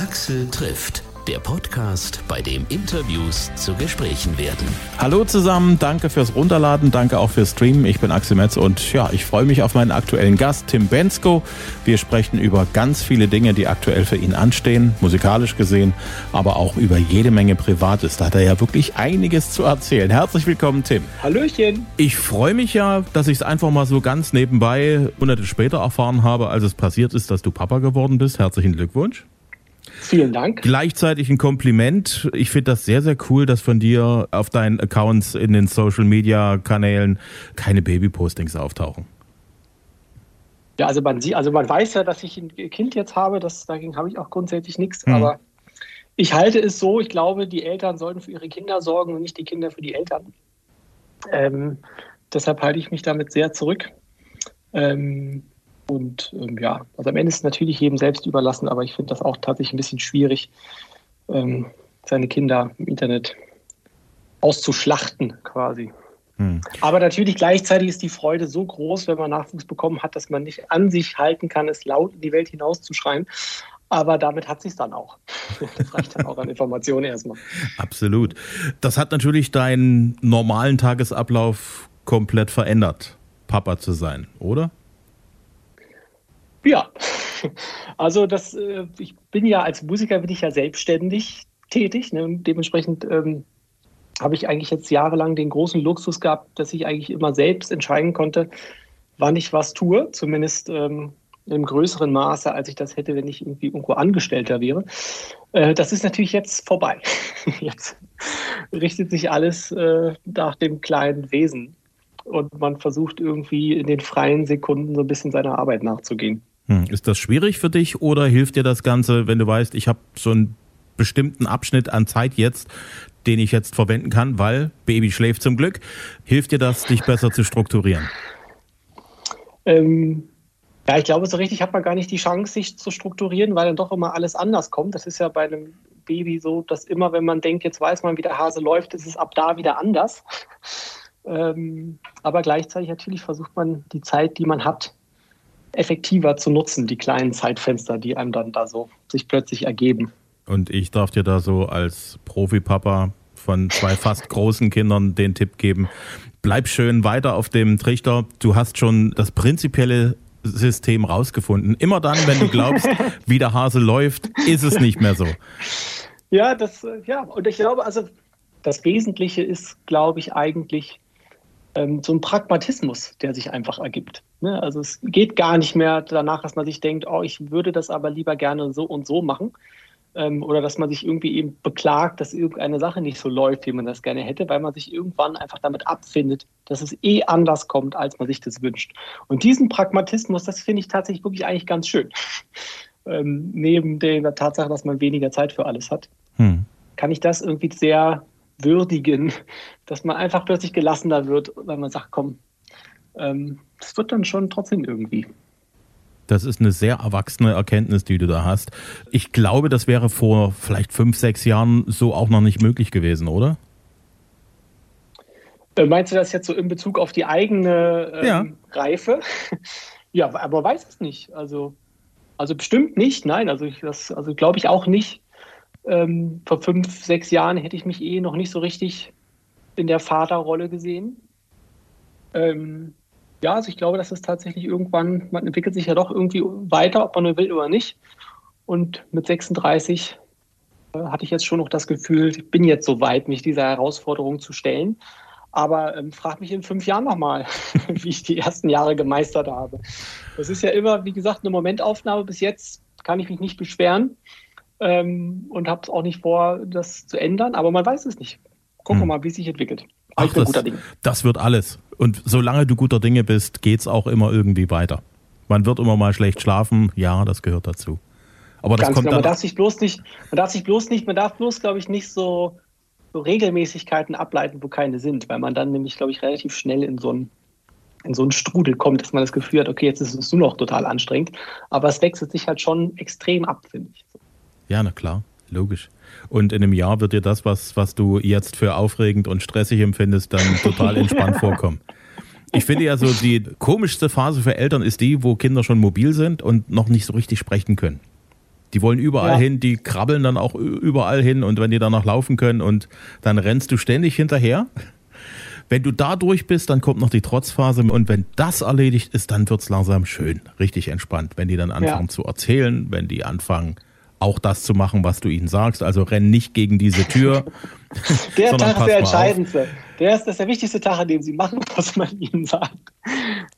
Axel trifft der Podcast, bei dem Interviews zu Gesprächen werden. Hallo zusammen, danke fürs Runterladen, danke auch fürs Streamen. Ich bin Axel Metz und ja, ich freue mich auf meinen aktuellen Gast, Tim Bensko. Wir sprechen über ganz viele Dinge, die aktuell für ihn anstehen, musikalisch gesehen, aber auch über jede Menge Privates. Da hat er ja wirklich einiges zu erzählen. Herzlich willkommen, Tim. Hallöchen. Ich freue mich ja, dass ich es einfach mal so ganz nebenbei Monate später erfahren habe, als es passiert ist, dass du Papa geworden bist. Herzlichen Glückwunsch. Vielen Dank. Gleichzeitig ein Kompliment. Ich finde das sehr, sehr cool, dass von dir auf deinen Accounts in den Social Media Kanälen keine Baby-Postings auftauchen. Ja, also man, also man weiß ja, dass ich ein Kind jetzt habe, das, dagegen habe ich auch grundsätzlich nichts, hm. aber ich halte es so, ich glaube, die Eltern sollten für ihre Kinder sorgen und nicht die Kinder für die Eltern. Ähm, deshalb halte ich mich damit sehr zurück. Ähm, und ähm, ja, also am Ende ist es natürlich jedem selbst überlassen, aber ich finde das auch tatsächlich ein bisschen schwierig, ähm, seine Kinder im Internet auszuschlachten quasi. Hm. Aber natürlich gleichzeitig ist die Freude so groß, wenn man Nachwuchs bekommen hat, dass man nicht an sich halten kann, es laut in die Welt hinauszuschreien. Aber damit hat sich dann auch. Das reicht dann auch an Informationen erstmal. Absolut. Das hat natürlich deinen normalen Tagesablauf komplett verändert, Papa zu sein, oder? Ja, also das, äh, ich bin ja als Musiker bin ich ja selbstständig tätig. Ne? Und dementsprechend ähm, habe ich eigentlich jetzt jahrelang den großen Luxus gehabt, dass ich eigentlich immer selbst entscheiden konnte, wann ich was tue, zumindest ähm, im größeren Maße, als ich das hätte, wenn ich irgendwie irgendwo Angestellter wäre. Äh, das ist natürlich jetzt vorbei. jetzt richtet sich alles äh, nach dem kleinen Wesen und man versucht irgendwie in den freien Sekunden so ein bisschen seiner Arbeit nachzugehen. Hm. Ist das schwierig für dich oder hilft dir das Ganze, wenn du weißt, ich habe so einen bestimmten Abschnitt an Zeit jetzt, den ich jetzt verwenden kann, weil Baby schläft zum Glück. Hilft dir das, dich besser zu strukturieren? Ähm, ja, ich glaube, so richtig hat man gar nicht die Chance, sich zu strukturieren, weil dann doch immer alles anders kommt. Das ist ja bei einem Baby so, dass immer, wenn man denkt, jetzt weiß man, wie der Hase läuft, ist es ab da wieder anders. ähm, aber gleichzeitig natürlich versucht man die Zeit, die man hat, effektiver zu nutzen, die kleinen Zeitfenster, die einem dann da so sich plötzlich ergeben. Und ich darf dir da so als Profi-Papa von zwei fast großen Kindern den Tipp geben, bleib schön weiter auf dem Trichter. Du hast schon das prinzipielle System rausgefunden. Immer dann, wenn du glaubst, wie der Hase läuft, ist es nicht mehr so. Ja, das, ja, und ich glaube, also das Wesentliche ist, glaube ich, eigentlich ähm, so ein Pragmatismus, der sich einfach ergibt. Ne? Also es geht gar nicht mehr danach, dass man sich denkt, oh, ich würde das aber lieber gerne so und so machen. Ähm, oder dass man sich irgendwie eben beklagt, dass irgendeine Sache nicht so läuft, wie man das gerne hätte, weil man sich irgendwann einfach damit abfindet, dass es eh anders kommt, als man sich das wünscht. Und diesen Pragmatismus, das finde ich tatsächlich wirklich eigentlich ganz schön. Ähm, neben der Tatsache, dass man weniger Zeit für alles hat, hm. kann ich das irgendwie sehr würdigen, dass man einfach plötzlich gelassener wird, weil man sagt, komm, das wird dann schon trotzdem irgendwie. Das ist eine sehr erwachsene Erkenntnis, die du da hast. Ich glaube, das wäre vor vielleicht fünf, sechs Jahren so auch noch nicht möglich gewesen, oder? Äh, meinst du das jetzt so in Bezug auf die eigene ähm, ja. Reife? ja, aber weiß es nicht. Also, also bestimmt nicht. Nein, also ich, das, also glaube ich auch nicht. Ähm, vor fünf, sechs Jahren hätte ich mich eh noch nicht so richtig in der Vaterrolle gesehen. Ähm, ja, also ich glaube, dass es tatsächlich irgendwann, man entwickelt sich ja doch irgendwie weiter, ob man nur will oder nicht. Und mit 36 äh, hatte ich jetzt schon noch das Gefühl, ich bin jetzt so weit, mich dieser Herausforderung zu stellen. Aber ähm, frag mich in fünf Jahren nochmal, wie ich die ersten Jahre gemeistert habe. Das ist ja immer, wie gesagt, eine Momentaufnahme. Bis jetzt kann ich mich nicht beschweren ähm, und habe es auch nicht vor, das zu ändern. Aber man weiß es nicht. Gucken wir hm. mal, wie es sich entwickelt. Ach, ich bin das, guter Dinge. Das wird alles. Und solange du guter Dinge bist, geht es auch immer irgendwie weiter. Man wird immer mal schlecht schlafen, ja, das gehört dazu. Aber das Ganz kommt genau. Man darf sich bloß nicht, man darf sich bloß nicht, man darf bloß, glaube ich, nicht so, so Regelmäßigkeiten ableiten, wo keine sind, weil man dann nämlich, glaube ich, relativ schnell in so einen in so einen Strudel kommt, dass man das Gefühl hat, okay, jetzt ist es nur noch total anstrengend. Aber es wechselt sich halt schon extrem ab, finde ich. Ja, na klar, logisch. Und in einem Jahr wird dir das, was, was du jetzt für aufregend und stressig empfindest, dann total entspannt vorkommen. Ich finde ja so, die komischste Phase für Eltern ist die, wo Kinder schon mobil sind und noch nicht so richtig sprechen können. Die wollen überall ja. hin, die krabbeln dann auch überall hin und wenn die danach laufen können und dann rennst du ständig hinterher. Wenn du da durch bist, dann kommt noch die Trotzphase und wenn das erledigt ist, dann wird es langsam schön, richtig entspannt. Wenn die dann anfangen ja. zu erzählen, wenn die anfangen auch das zu machen, was du ihnen sagst. Also renn nicht gegen diese Tür. der Tag ist der entscheidendste. Der ist, das ist der wichtigste Tag, an dem sie machen, was man ihnen sagt.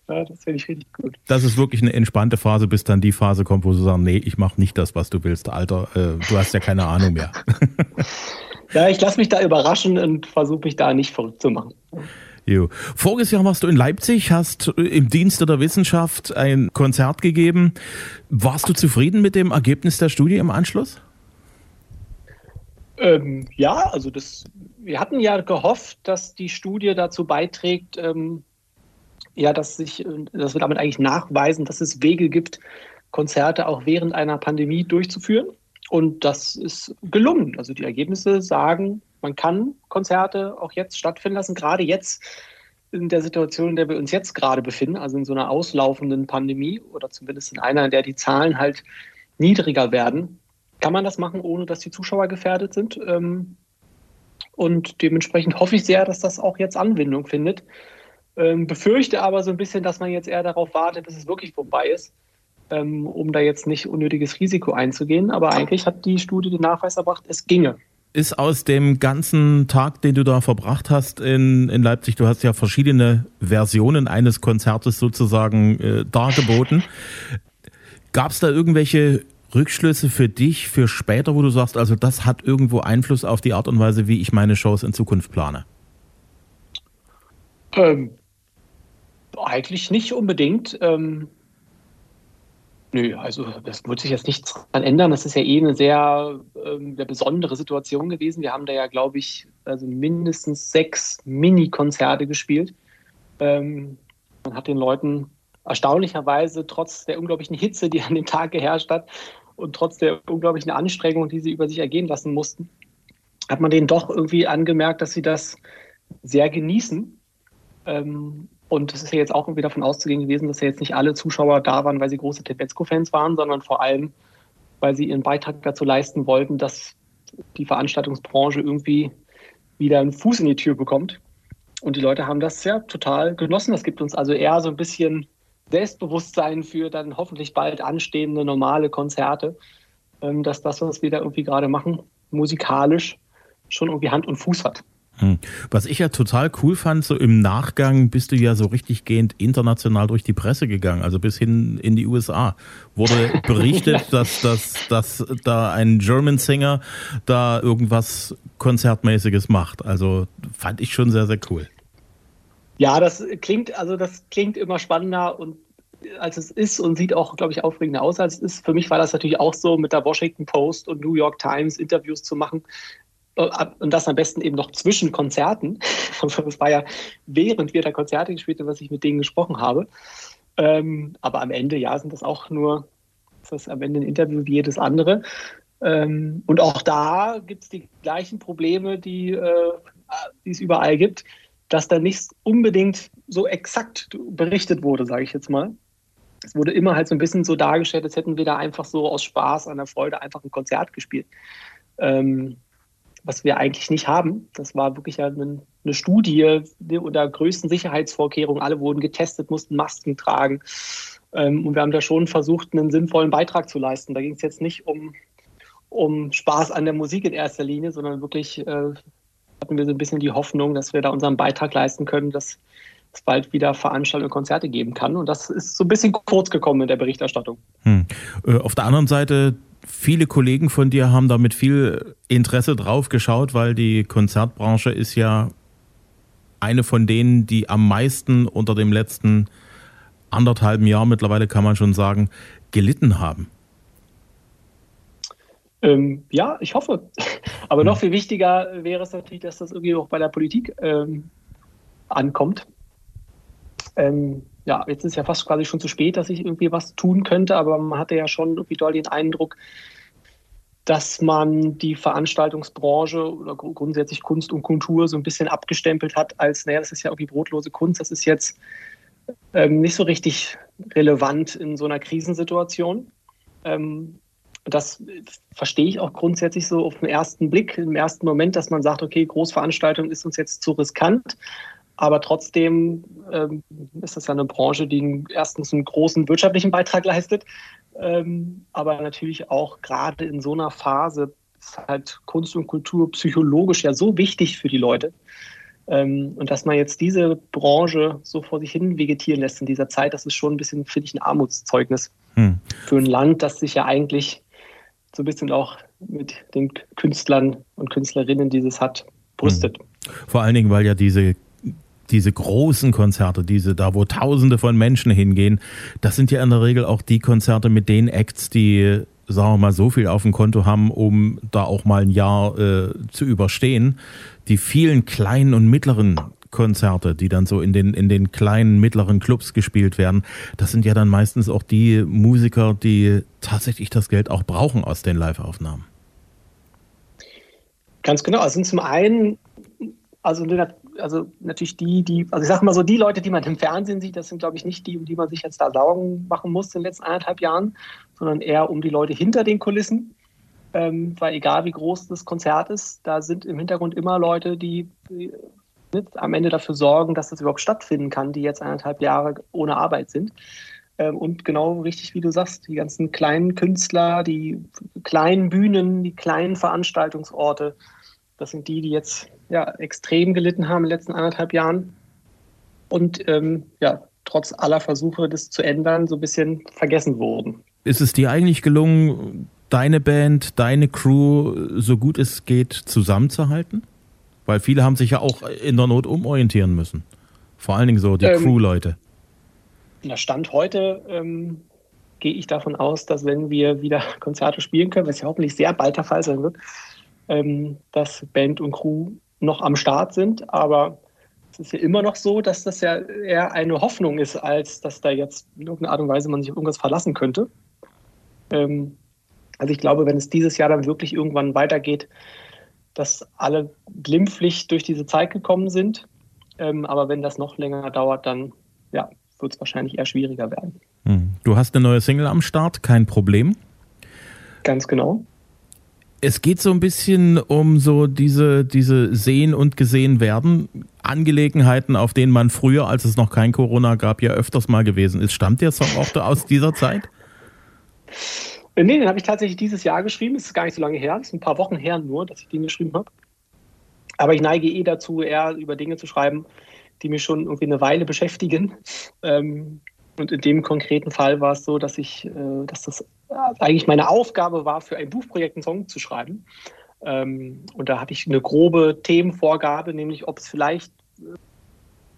Ja, das finde ich richtig gut. Das ist wirklich eine entspannte Phase, bis dann die Phase kommt, wo sie sagen, nee, ich mache nicht das, was du willst, Alter. Äh, du hast ja keine Ahnung mehr. ja, ich lasse mich da überraschen und versuche mich da nicht verrückt zu machen. Jo. Voriges Jahr warst du in Leipzig, hast im Dienste der Wissenschaft ein Konzert gegeben. Warst du zufrieden mit dem Ergebnis der Studie im Anschluss? Ähm, ja, also das, wir hatten ja gehofft, dass die Studie dazu beiträgt, ähm, ja, dass sich, dass wir damit eigentlich nachweisen, dass es Wege gibt, Konzerte auch während einer Pandemie durchzuführen. Und das ist gelungen. Also die Ergebnisse sagen, man kann Konzerte auch jetzt stattfinden lassen, gerade jetzt in der Situation, in der wir uns jetzt gerade befinden, also in so einer auslaufenden Pandemie oder zumindest in einer, in der die Zahlen halt niedriger werden, kann man das machen, ohne dass die Zuschauer gefährdet sind. Ähm, und dementsprechend hoffe ich sehr, dass das auch jetzt Anwendung findet. Ähm, befürchte aber so ein bisschen, dass man jetzt eher darauf wartet, bis es wirklich vorbei ist, ähm, um da jetzt nicht unnötiges Risiko einzugehen. Aber eigentlich hat die Studie den Nachweis erbracht, es ginge ist aus dem ganzen Tag, den du da verbracht hast in, in Leipzig, du hast ja verschiedene Versionen eines Konzertes sozusagen äh, dargeboten. Gab es da irgendwelche Rückschlüsse für dich, für später, wo du sagst, also das hat irgendwo Einfluss auf die Art und Weise, wie ich meine Shows in Zukunft plane? Ähm, eigentlich nicht unbedingt. Ähm, Nö, also das wird sich jetzt nichts dran ändern. Das ist ja eh eine sehr ähm, eine besondere Situation gewesen. Wir haben da ja, glaube ich, also mindestens sechs Mini-Konzerte gespielt. Ähm, man hat den Leuten erstaunlicherweise trotz der unglaublichen Hitze, die an dem Tag geherrscht hat und trotz der unglaublichen Anstrengung, die sie über sich ergehen lassen mussten, hat man denen doch irgendwie angemerkt, dass sie das sehr genießen. Ähm, und es ist ja jetzt auch irgendwie davon auszugehen gewesen, dass ja jetzt nicht alle Zuschauer da waren, weil sie große Tedesco-Fans waren, sondern vor allem, weil sie ihren Beitrag dazu leisten wollten, dass die Veranstaltungsbranche irgendwie wieder einen Fuß in die Tür bekommt. Und die Leute haben das ja total genossen. Das gibt uns also eher so ein bisschen Selbstbewusstsein für dann hoffentlich bald anstehende normale Konzerte, ähm, dass das, was wir da irgendwie gerade machen, musikalisch schon irgendwie Hand und Fuß hat. Hm. Was ich ja total cool fand, so im Nachgang bist du ja so richtig gehend international durch die Presse gegangen, also bis hin in die USA. Wurde berichtet, dass, dass, dass da ein German Singer da irgendwas Konzertmäßiges macht. Also fand ich schon sehr, sehr cool. Ja, das klingt, also das klingt immer spannender und als es ist und sieht auch, glaube ich, aufregender aus, als es ist. Für mich war das natürlich auch so, mit der Washington Post und New York Times Interviews zu machen und das am besten eben noch zwischen Konzerten. Also das war ja während wir da Konzerte gespielt haben, was ich mit denen gesprochen habe. Ähm, aber am Ende, ja, sind das auch nur, ist das am Ende ein Interview wie jedes andere. Ähm, und auch da gibt es die gleichen Probleme, die, äh, es überall gibt, dass da nicht unbedingt so exakt berichtet wurde, sage ich jetzt mal. Es wurde immer halt so ein bisschen so dargestellt, als hätten wir da einfach so aus Spaß, an der Freude einfach ein Konzert gespielt. Ähm, was wir eigentlich nicht haben. Das war wirklich eine, eine Studie unter größten Sicherheitsvorkehrungen. Alle wurden getestet, mussten Masken tragen. Ähm, und wir haben da schon versucht, einen sinnvollen Beitrag zu leisten. Da ging es jetzt nicht um, um Spaß an der Musik in erster Linie, sondern wirklich äh, hatten wir so ein bisschen die Hoffnung, dass wir da unseren Beitrag leisten können, dass es bald wieder Veranstaltungen und Konzerte geben kann. Und das ist so ein bisschen kurz gekommen in der Berichterstattung. Hm. Äh, auf der anderen Seite viele Kollegen von dir haben da mit viel Interesse drauf geschaut, weil die Konzertbranche ist ja eine von denen, die am meisten unter dem letzten anderthalben Jahr mittlerweile kann man schon sagen, gelitten haben. Ähm, ja, ich hoffe. Aber noch hm. viel wichtiger wäre es natürlich, dass das irgendwie auch bei der Politik ähm, ankommt. Ähm, ja, jetzt ist ja fast quasi schon zu spät, dass ich irgendwie was tun könnte, aber man hatte ja schon irgendwie doll den Eindruck, dass man die Veranstaltungsbranche oder grundsätzlich Kunst und Kultur so ein bisschen abgestempelt hat als, naja, das ist ja irgendwie brotlose Kunst, das ist jetzt ähm, nicht so richtig relevant in so einer Krisensituation. Ähm, das verstehe ich auch grundsätzlich so auf den ersten Blick, im ersten Moment, dass man sagt, okay, Großveranstaltung ist uns jetzt zu riskant. Aber trotzdem ähm, ist das ja eine Branche, die erstens einen großen wirtschaftlichen Beitrag leistet, ähm, aber natürlich auch gerade in so einer Phase ist halt Kunst und Kultur psychologisch ja so wichtig für die Leute. Ähm, und dass man jetzt diese Branche so vor sich hin vegetieren lässt in dieser Zeit, das ist schon ein bisschen, finde ich, ein Armutszeugnis hm. für ein Land, das sich ja eigentlich so ein bisschen auch mit den Künstlern und Künstlerinnen dieses hat, brüstet. Hm. Vor allen Dingen, weil ja diese diese großen Konzerte, diese da, wo Tausende von Menschen hingehen, das sind ja in der Regel auch die Konzerte mit den Acts, die, sagen wir mal, so viel auf dem Konto haben, um da auch mal ein Jahr äh, zu überstehen. Die vielen kleinen und mittleren Konzerte, die dann so in den, in den kleinen, mittleren Clubs gespielt werden, das sind ja dann meistens auch die Musiker, die tatsächlich das Geld auch brauchen aus den Live-Aufnahmen. Ganz genau. Also zum einen, also, also natürlich die, die, also ich sage mal so, die Leute, die man im Fernsehen sieht, das sind, glaube ich, nicht die, um die man sich jetzt da Sorgen machen muss in den letzten eineinhalb Jahren, sondern eher um die Leute hinter den Kulissen. Ähm, weil egal wie groß das Konzert ist, da sind im Hintergrund immer Leute, die, die am Ende dafür sorgen, dass das überhaupt stattfinden kann, die jetzt eineinhalb Jahre ohne Arbeit sind. Ähm, und genau richtig, wie du sagst, die ganzen kleinen Künstler, die kleinen Bühnen, die kleinen Veranstaltungsorte, das sind die, die jetzt ja, extrem gelitten haben in den letzten anderthalb Jahren. Und ähm, ja, trotz aller Versuche, das zu ändern, so ein bisschen vergessen wurden. Ist es dir eigentlich gelungen, deine Band, deine Crew, so gut es geht, zusammenzuhalten? Weil viele haben sich ja auch in der Not umorientieren müssen. Vor allen Dingen so die ähm, Crew-Leute. Der Stand heute ähm, gehe ich davon aus, dass wenn wir wieder Konzerte spielen können, was ja hoffentlich sehr bald der Fall sein wird, ähm, dass Band und Crew noch am Start sind. Aber es ist ja immer noch so, dass das ja eher eine Hoffnung ist, als dass da jetzt in irgendeiner Art und Weise man sich auf irgendwas verlassen könnte. Ähm, also ich glaube, wenn es dieses Jahr dann wirklich irgendwann weitergeht, dass alle glimpflich durch diese Zeit gekommen sind. Ähm, aber wenn das noch länger dauert, dann ja, wird es wahrscheinlich eher schwieriger werden. Hm. Du hast eine neue Single am Start, kein Problem. Ganz genau. Es geht so ein bisschen um so diese, diese Sehen und Gesehen werden Angelegenheiten, auf denen man früher, als es noch kein Corona gab, ja öfters mal gewesen ist. Stammt der Song auch aus dieser Zeit? Äh, nee, den habe ich tatsächlich dieses Jahr geschrieben. Es ist gar nicht so lange her. Es ist ein paar Wochen her nur, dass ich den geschrieben habe. Aber ich neige eh dazu, eher über Dinge zu schreiben, die mich schon irgendwie eine Weile beschäftigen. Ähm, und in dem konkreten Fall war es so, dass ich, äh, dass das eigentlich meine Aufgabe war, für ein Buchprojekt einen Song zu schreiben. Ähm, und da hatte ich eine grobe Themenvorgabe, nämlich ob es vielleicht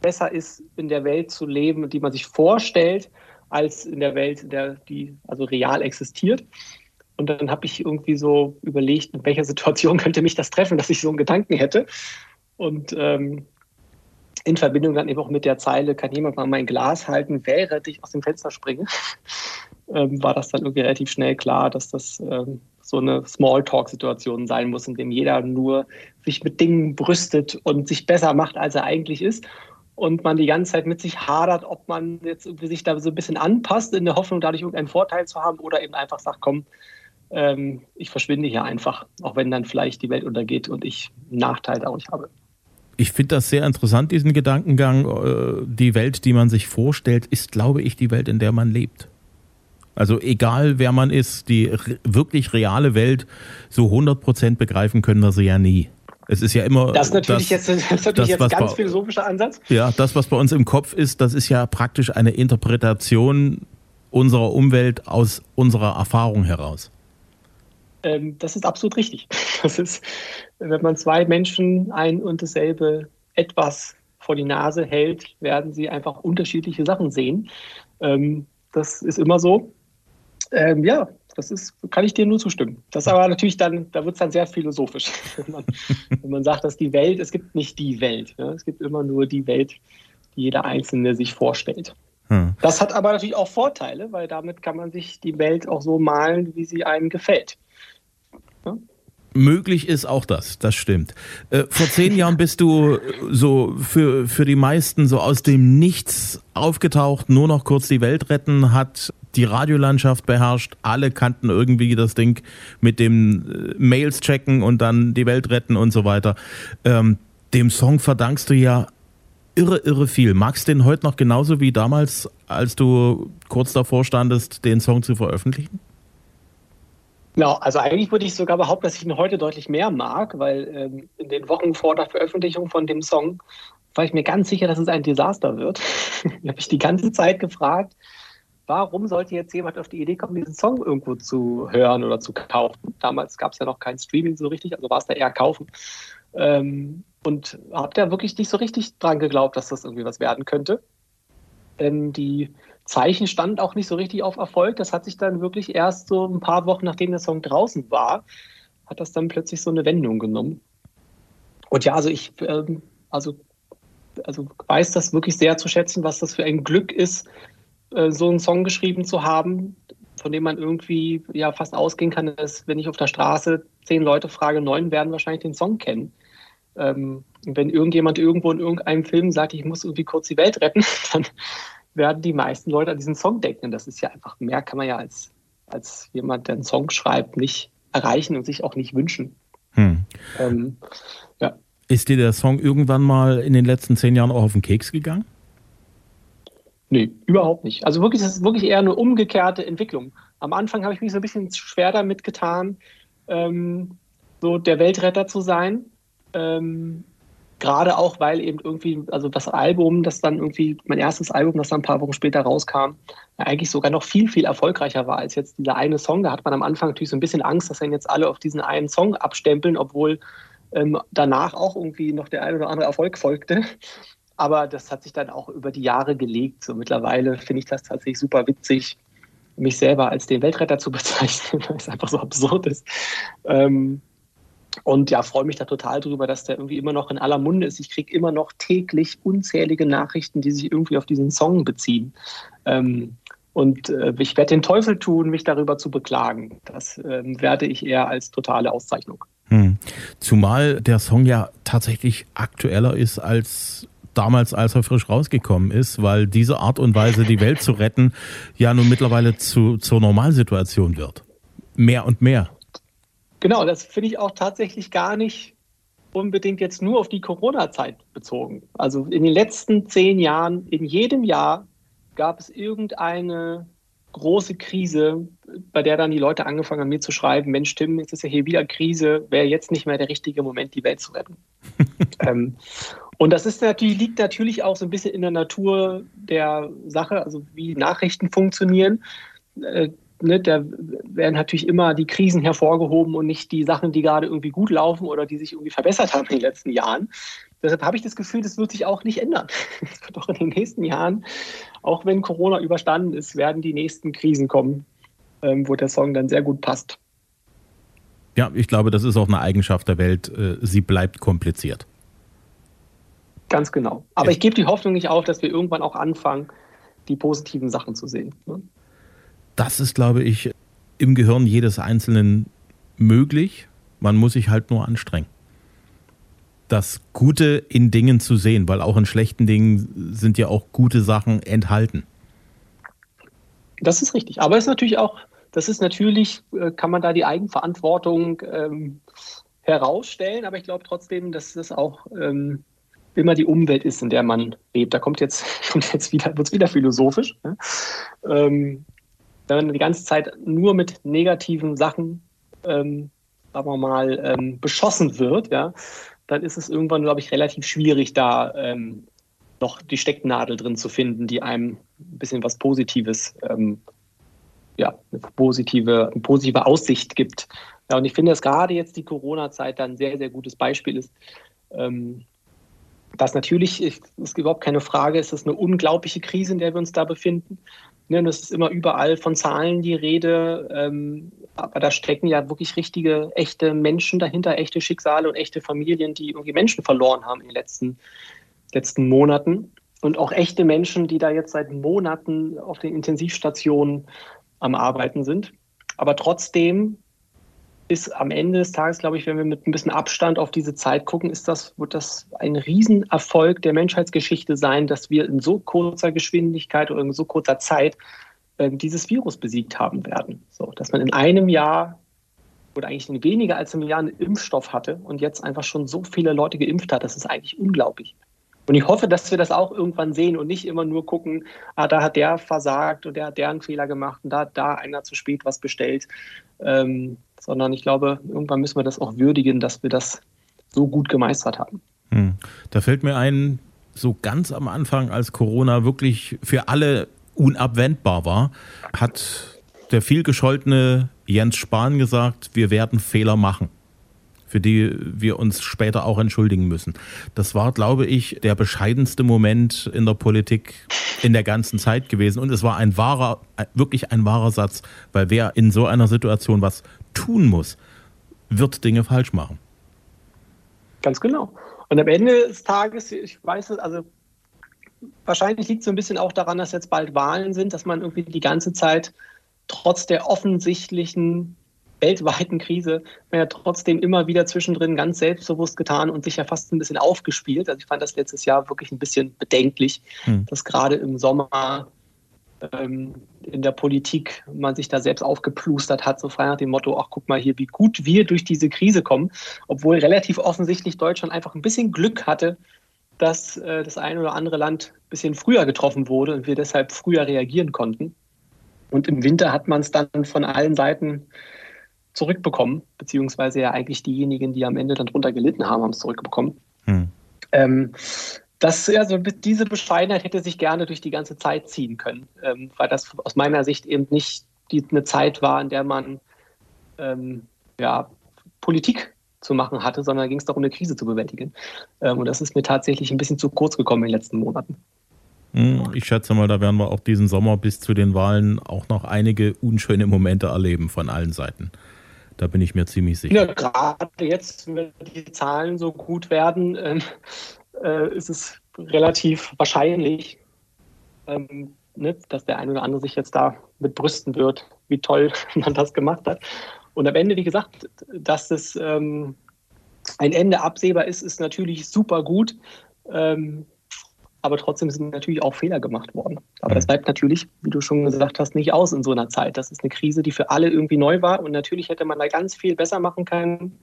besser ist, in der Welt zu leben, die man sich vorstellt, als in der Welt, in der die also real existiert. Und dann habe ich irgendwie so überlegt, in welcher Situation könnte mich das treffen, dass ich so einen Gedanken hätte. Und ähm, in Verbindung dann eben auch mit der Zeile, kann jemand mal mein Glas halten, während ich aus dem Fenster springe, ähm, war das dann irgendwie relativ schnell klar, dass das ähm, so eine Smalltalk-Situation sein muss, in dem jeder nur sich mit Dingen brüstet und sich besser macht, als er eigentlich ist und man die ganze Zeit mit sich hadert, ob man jetzt irgendwie sich da so ein bisschen anpasst, in der Hoffnung, dadurch irgendeinen Vorteil zu haben oder eben einfach sagt, komm, ähm, ich verschwinde hier einfach, auch wenn dann vielleicht die Welt untergeht und ich einen Nachteil dadurch habe. Ich finde das sehr interessant, diesen Gedankengang. Äh, die Welt, die man sich vorstellt, ist, glaube ich, die Welt, in der man lebt. Also egal, wer man ist, die wirklich reale Welt so 100% begreifen können wir sie ja nie. Es ist ja immer. Das ist natürlich das, jetzt, das ist natürlich das, jetzt ganz bei, philosophischer Ansatz. Ja, das, was bei uns im Kopf ist, das ist ja praktisch eine Interpretation unserer Umwelt aus unserer Erfahrung heraus. Ähm, das ist absolut richtig. Das ist, wenn man zwei Menschen ein und dasselbe etwas vor die Nase hält, werden sie einfach unterschiedliche Sachen sehen. Ähm, das ist immer so. Ähm, ja, das ist, kann ich dir nur zustimmen. Das ist aber natürlich dann, da wird es dann sehr philosophisch, wenn man, wenn man, sagt, dass die Welt, es gibt nicht die Welt. Ja? Es gibt immer nur die Welt, die jeder Einzelne sich vorstellt. Hm. Das hat aber natürlich auch Vorteile, weil damit kann man sich die Welt auch so malen, wie sie einem gefällt. Ja? Möglich ist auch das, das stimmt. Äh, vor zehn Jahren bist du so für, für die meisten so aus dem Nichts aufgetaucht, nur noch kurz die Welt retten hat die Radiolandschaft beherrscht. Alle kannten irgendwie das Ding mit dem äh, Mails checken und dann die Welt retten und so weiter. Ähm, dem Song verdankst du ja irre, irre viel. Magst du den heute noch genauso wie damals, als du kurz davor standest, den Song zu veröffentlichen? Genau, also eigentlich würde ich sogar behaupten, dass ich ihn heute deutlich mehr mag, weil ähm, in den Wochen vor der Veröffentlichung von dem Song war ich mir ganz sicher, dass es ein Desaster wird. ich habe mich die ganze Zeit gefragt, warum sollte jetzt jemand auf die Idee kommen, diesen Song irgendwo zu hören oder zu kaufen? Damals gab es ja noch kein Streaming so richtig, also war es da eher kaufen. Ähm, und habe da wirklich nicht so richtig dran geglaubt, dass das irgendwie was werden könnte. Denn die Zeichen standen auch nicht so richtig auf Erfolg. Das hat sich dann wirklich erst so ein paar Wochen, nachdem der Song draußen war, hat das dann plötzlich so eine Wendung genommen. Und ja, also ich ähm, also, also weiß das wirklich sehr zu schätzen, was das für ein Glück ist, äh, so einen Song geschrieben zu haben, von dem man irgendwie ja fast ausgehen kann, dass wenn ich auf der Straße zehn Leute frage, neun werden wahrscheinlich den Song kennen. Ähm, wenn irgendjemand irgendwo in irgendeinem Film sagt, ich muss irgendwie kurz die Welt retten, dann werden die meisten Leute an diesen Song denken. Das ist ja einfach mehr, kann man ja als, als jemand, der einen Song schreibt, nicht erreichen und sich auch nicht wünschen. Hm. Ähm, ja. Ist dir der Song irgendwann mal in den letzten zehn Jahren auch auf den Keks gegangen? Nee, überhaupt nicht. Also wirklich, das ist wirklich eher eine umgekehrte Entwicklung. Am Anfang habe ich mich so ein bisschen schwer damit getan, ähm, so der Weltretter zu sein. Ähm, Gerade auch, weil eben irgendwie, also das Album, das dann irgendwie, mein erstes Album, das dann ein paar Wochen später rauskam, eigentlich sogar noch viel, viel erfolgreicher war als jetzt dieser eine Song. Da hat man am Anfang natürlich so ein bisschen Angst, dass dann jetzt alle auf diesen einen Song abstempeln, obwohl ähm, danach auch irgendwie noch der ein oder andere Erfolg folgte. Aber das hat sich dann auch über die Jahre gelegt. So mittlerweile finde ich das tatsächlich super witzig, mich selber als den Weltretter zu bezeichnen, weil es einfach so absurd ist. Ähm, und ja, freue mich da total drüber, dass der irgendwie immer noch in aller Munde ist. Ich kriege immer noch täglich unzählige Nachrichten, die sich irgendwie auf diesen Song beziehen. Ähm, und äh, ich werde den Teufel tun, mich darüber zu beklagen. Das ähm, werde ich eher als totale Auszeichnung. Hm. Zumal der Song ja tatsächlich aktueller ist als damals, als er frisch rausgekommen ist, weil diese Art und Weise, die Welt zu retten, ja nun mittlerweile zu, zur Normalsituation wird. Mehr und mehr. Genau, das finde ich auch tatsächlich gar nicht unbedingt jetzt nur auf die Corona-Zeit bezogen. Also in den letzten zehn Jahren, in jedem Jahr gab es irgendeine große Krise, bei der dann die Leute angefangen haben, mir zu schreiben, Mensch, Tim, jetzt ist ja hier wieder Krise, wäre jetzt nicht mehr der richtige Moment, die Welt zu retten. ähm, und das ist natürlich, liegt natürlich auch so ein bisschen in der Natur der Sache, also wie Nachrichten funktionieren. Äh, ne, da werden natürlich immer die Krisen hervorgehoben und nicht die Sachen, die gerade irgendwie gut laufen oder die sich irgendwie verbessert haben in den letzten Jahren. Deshalb habe ich das Gefühl, das wird sich auch nicht ändern. Es wird auch in den nächsten Jahren, auch wenn Corona überstanden ist, werden die nächsten Krisen kommen, ähm, wo der Song dann sehr gut passt. Ja, ich glaube, das ist auch eine Eigenschaft der Welt. Äh, sie bleibt kompliziert. Ganz genau. Aber ich gebe die Hoffnung nicht auf, dass wir irgendwann auch anfangen, die positiven Sachen zu sehen. Das ist, glaube ich, im Gehirn jedes Einzelnen möglich. Man muss sich halt nur anstrengen. Das Gute in Dingen zu sehen, weil auch in schlechten Dingen sind ja auch gute Sachen enthalten. Das ist richtig. Aber es ist natürlich auch, das ist natürlich, äh, kann man da die Eigenverantwortung ähm, herausstellen, aber ich glaube trotzdem, dass das auch ähm, immer die Umwelt ist, in der man lebt. Da kommt jetzt, kommt jetzt wieder, wird es wieder philosophisch. Ne? Ähm, wenn man die ganze Zeit nur mit negativen Sachen, ähm, sagen wir mal, ähm, beschossen wird, ja, dann ist es irgendwann, glaube ich, relativ schwierig, da ähm, noch die Stecknadel drin zu finden, die einem ein bisschen was Positives, ähm, ja, eine positive, eine positive Aussicht gibt. Ja, und ich finde, dass gerade jetzt die Corona-Zeit da ein sehr, sehr gutes Beispiel ist. Ähm, dass natürlich, ist überhaupt keine Frage, ist das eine unglaubliche Krise, in der wir uns da befinden. Ne, das ist immer überall von Zahlen die Rede, ähm, aber da stecken ja wirklich richtige, echte Menschen dahinter, echte Schicksale und echte Familien, die irgendwie Menschen verloren haben in den letzten, letzten Monaten. Und auch echte Menschen, die da jetzt seit Monaten auf den Intensivstationen am Arbeiten sind. Aber trotzdem ist am Ende des Tages, glaube ich, wenn wir mit ein bisschen Abstand auf diese Zeit gucken, ist das, wird das ein Riesenerfolg der Menschheitsgeschichte sein, dass wir in so kurzer Geschwindigkeit oder in so kurzer Zeit äh, dieses Virus besiegt haben werden. So, dass man in einem Jahr oder eigentlich in weniger als einem Jahr einen Impfstoff hatte und jetzt einfach schon so viele Leute geimpft hat, das ist eigentlich unglaublich. Und ich hoffe, dass wir das auch irgendwann sehen und nicht immer nur gucken, ah, da hat der versagt und der hat der einen Fehler gemacht und da hat da einer zu spät was bestellt. Ähm, sondern ich glaube, irgendwann müssen wir das auch würdigen, dass wir das so gut gemeistert haben. Hm. Da fällt mir ein, so ganz am Anfang, als Corona wirklich für alle unabwendbar war, hat der vielgescholtene Jens Spahn gesagt, wir werden Fehler machen für die wir uns später auch entschuldigen müssen. Das war, glaube ich, der bescheidenste Moment in der Politik in der ganzen Zeit gewesen. Und es war ein wahrer, wirklich ein wahrer Satz, weil wer in so einer Situation was tun muss, wird Dinge falsch machen. Ganz genau. Und am Ende des Tages, ich weiß es, also wahrscheinlich liegt es so ein bisschen auch daran, dass jetzt bald Wahlen sind, dass man irgendwie die ganze Zeit trotz der offensichtlichen weltweiten Krise man ja trotzdem immer wieder zwischendrin ganz selbstbewusst getan und sich ja fast ein bisschen aufgespielt. Also ich fand das letztes Jahr wirklich ein bisschen bedenklich, hm. dass gerade im Sommer ähm, in der Politik man sich da selbst aufgeplustert hat, so frei nach dem Motto, ach guck mal hier, wie gut wir durch diese Krise kommen, obwohl relativ offensichtlich Deutschland einfach ein bisschen Glück hatte, dass äh, das eine oder andere Land ein bisschen früher getroffen wurde und wir deshalb früher reagieren konnten. Und im Winter hat man es dann von allen Seiten zurückbekommen, beziehungsweise ja eigentlich diejenigen, die am Ende dann drunter gelitten haben, haben es zurückbekommen. Hm. Ähm, das, also diese Bescheidenheit hätte sich gerne durch die ganze Zeit ziehen können, ähm, weil das aus meiner Sicht eben nicht die, eine Zeit war, in der man ähm, ja, Politik zu machen hatte, sondern ging es darum, eine Krise zu bewältigen. Ähm, und das ist mir tatsächlich ein bisschen zu kurz gekommen in den letzten Monaten. Hm, ich schätze mal, da werden wir auch diesen Sommer bis zu den Wahlen auch noch einige unschöne Momente erleben von allen Seiten. Da bin ich mir ziemlich sicher. Ja, gerade jetzt, wenn die Zahlen so gut werden, ähm, äh, ist es relativ wahrscheinlich, ähm, ne, dass der eine oder andere sich jetzt da mit brüsten wird, wie toll man das gemacht hat. Und am Ende, wie gesagt, dass es ähm, ein Ende absehbar ist, ist natürlich super gut. Ähm, aber trotzdem sind natürlich auch Fehler gemacht worden. Aber das mhm. bleibt natürlich, wie du schon gesagt hast, nicht aus in so einer Zeit. Das ist eine Krise, die für alle irgendwie neu war und natürlich hätte man da ganz viel besser machen können.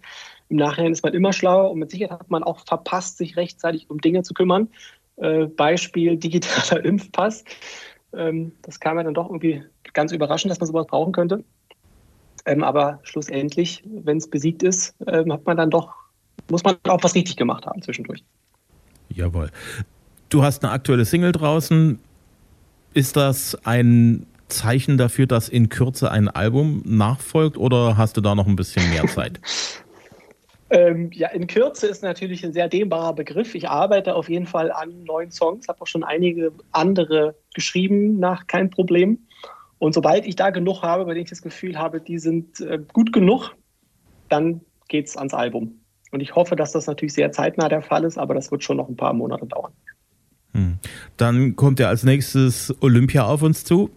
Im Nachhinein ist man immer schlauer und mit Sicherheit hat man auch verpasst, sich rechtzeitig um Dinge zu kümmern. Äh, Beispiel digitaler Impfpass. Ähm, das kam ja dann doch irgendwie ganz überraschend, dass man sowas brauchen könnte. Ähm, aber schlussendlich, wenn es besiegt ist, ähm, hat man dann doch, muss man auch was richtig gemacht haben zwischendurch. Jawohl. Du hast eine aktuelle Single draußen. Ist das ein Zeichen dafür, dass in Kürze ein Album nachfolgt oder hast du da noch ein bisschen mehr Zeit? ähm, ja, in Kürze ist natürlich ein sehr dehnbarer Begriff. Ich arbeite auf jeden Fall an neuen Songs, habe auch schon einige andere geschrieben nach kein Problem. Und sobald ich da genug habe, bei denen ich das Gefühl habe, die sind äh, gut genug, dann geht es ans Album. Und ich hoffe, dass das natürlich sehr zeitnah der Fall ist, aber das wird schon noch ein paar Monate dauern. Hm. Dann kommt ja als nächstes Olympia auf uns zu.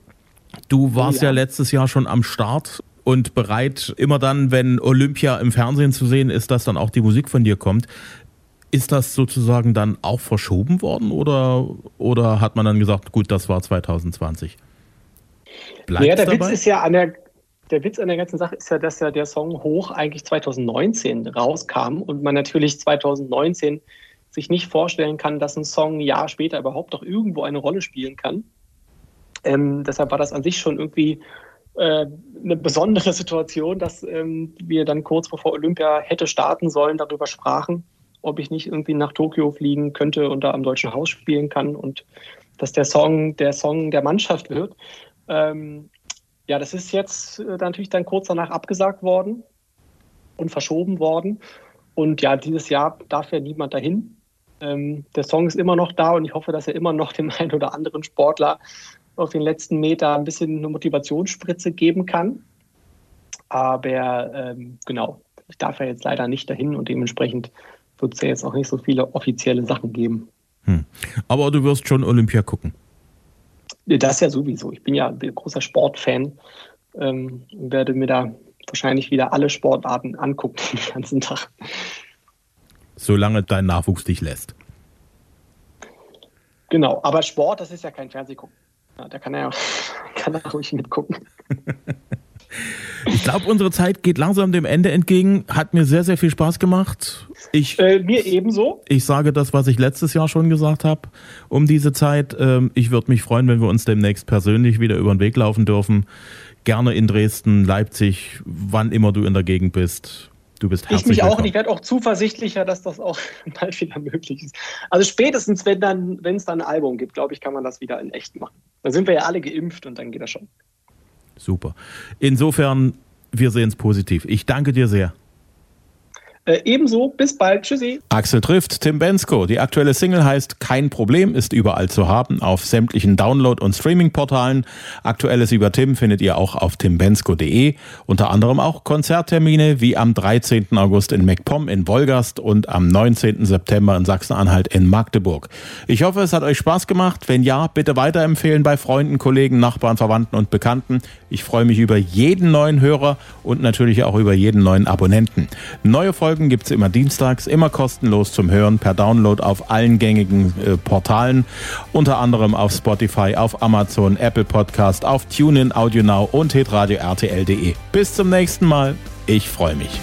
Du warst ja. ja letztes Jahr schon am Start und bereit, immer dann, wenn Olympia im Fernsehen zu sehen ist, dass dann auch die Musik von dir kommt. Ist das sozusagen dann auch verschoben worden oder, oder hat man dann gesagt, gut, das war 2020? Bleibt ja, der dabei? Witz ist ja an der, der Witz an der ganzen Sache ist ja, dass ja der Song Hoch eigentlich 2019 rauskam und man natürlich 2019 sich nicht vorstellen kann, dass ein Song ein Jahr später überhaupt noch irgendwo eine Rolle spielen kann. Ähm, deshalb war das an sich schon irgendwie äh, eine besondere Situation, dass ähm, wir dann kurz bevor Olympia hätte starten sollen, darüber sprachen, ob ich nicht irgendwie nach Tokio fliegen könnte und da am Deutschen Haus spielen kann und dass der Song der Song der Mannschaft wird. Ähm, ja, das ist jetzt äh, natürlich dann kurz danach abgesagt worden und verschoben worden. Und ja, dieses Jahr darf ja niemand dahin. Ähm, der Song ist immer noch da und ich hoffe, dass er immer noch dem einen oder anderen Sportler auf den letzten Meter ein bisschen eine Motivationsspritze geben kann. Aber ähm, genau, ich darf ja jetzt leider nicht dahin und dementsprechend wird es ja jetzt auch nicht so viele offizielle Sachen geben. Hm. Aber du wirst schon Olympia gucken. Das ja sowieso. Ich bin ja ein großer Sportfan ähm, und werde mir da wahrscheinlich wieder alle Sportarten angucken den ganzen Tag solange dein Nachwuchs dich lässt. Genau, aber Sport, das ist ja kein Fernsehgucken. Ja, da kann er, kann er ruhig mitgucken. Ich glaube, unsere Zeit geht langsam dem Ende entgegen. Hat mir sehr, sehr viel Spaß gemacht. Ich, äh, mir ebenso. Ich sage das, was ich letztes Jahr schon gesagt habe um diese Zeit. Ähm, ich würde mich freuen, wenn wir uns demnächst persönlich wieder über den Weg laufen dürfen. Gerne in Dresden, Leipzig, wann immer du in der Gegend bist. Du bist herzlich Ich mich willkommen. auch und ich werde auch zuversichtlicher, dass das auch bald wieder möglich ist. Also spätestens, wenn dann, wenn es dann ein Album gibt, glaube ich, kann man das wieder in echt machen. Dann sind wir ja alle geimpft und dann geht das schon. Super. Insofern, wir sehen es positiv. Ich danke dir sehr. Äh, ebenso, bis bald. Tschüssi. Axel trifft Tim Bensko. Die aktuelle Single heißt Kein Problem, ist überall zu haben auf sämtlichen Download- und Streaming-Portalen. Aktuelles über Tim findet ihr auch auf timbensko.de. Unter anderem auch Konzerttermine wie am 13. August in MacPom in Wolgast und am 19. September in Sachsen-Anhalt in Magdeburg. Ich hoffe, es hat euch Spaß gemacht. Wenn ja, bitte weiterempfehlen bei Freunden, Kollegen, Nachbarn, Verwandten und Bekannten. Ich freue mich über jeden neuen Hörer und natürlich auch über jeden neuen Abonnenten. Neue Folgen Folgen gibt es immer dienstags, immer kostenlos zum Hören per Download auf allen gängigen äh, Portalen, unter anderem auf Spotify, auf Amazon, Apple Podcast, auf TuneIn, AudioNow und hitradio RTL.de. Bis zum nächsten Mal. Ich freue mich.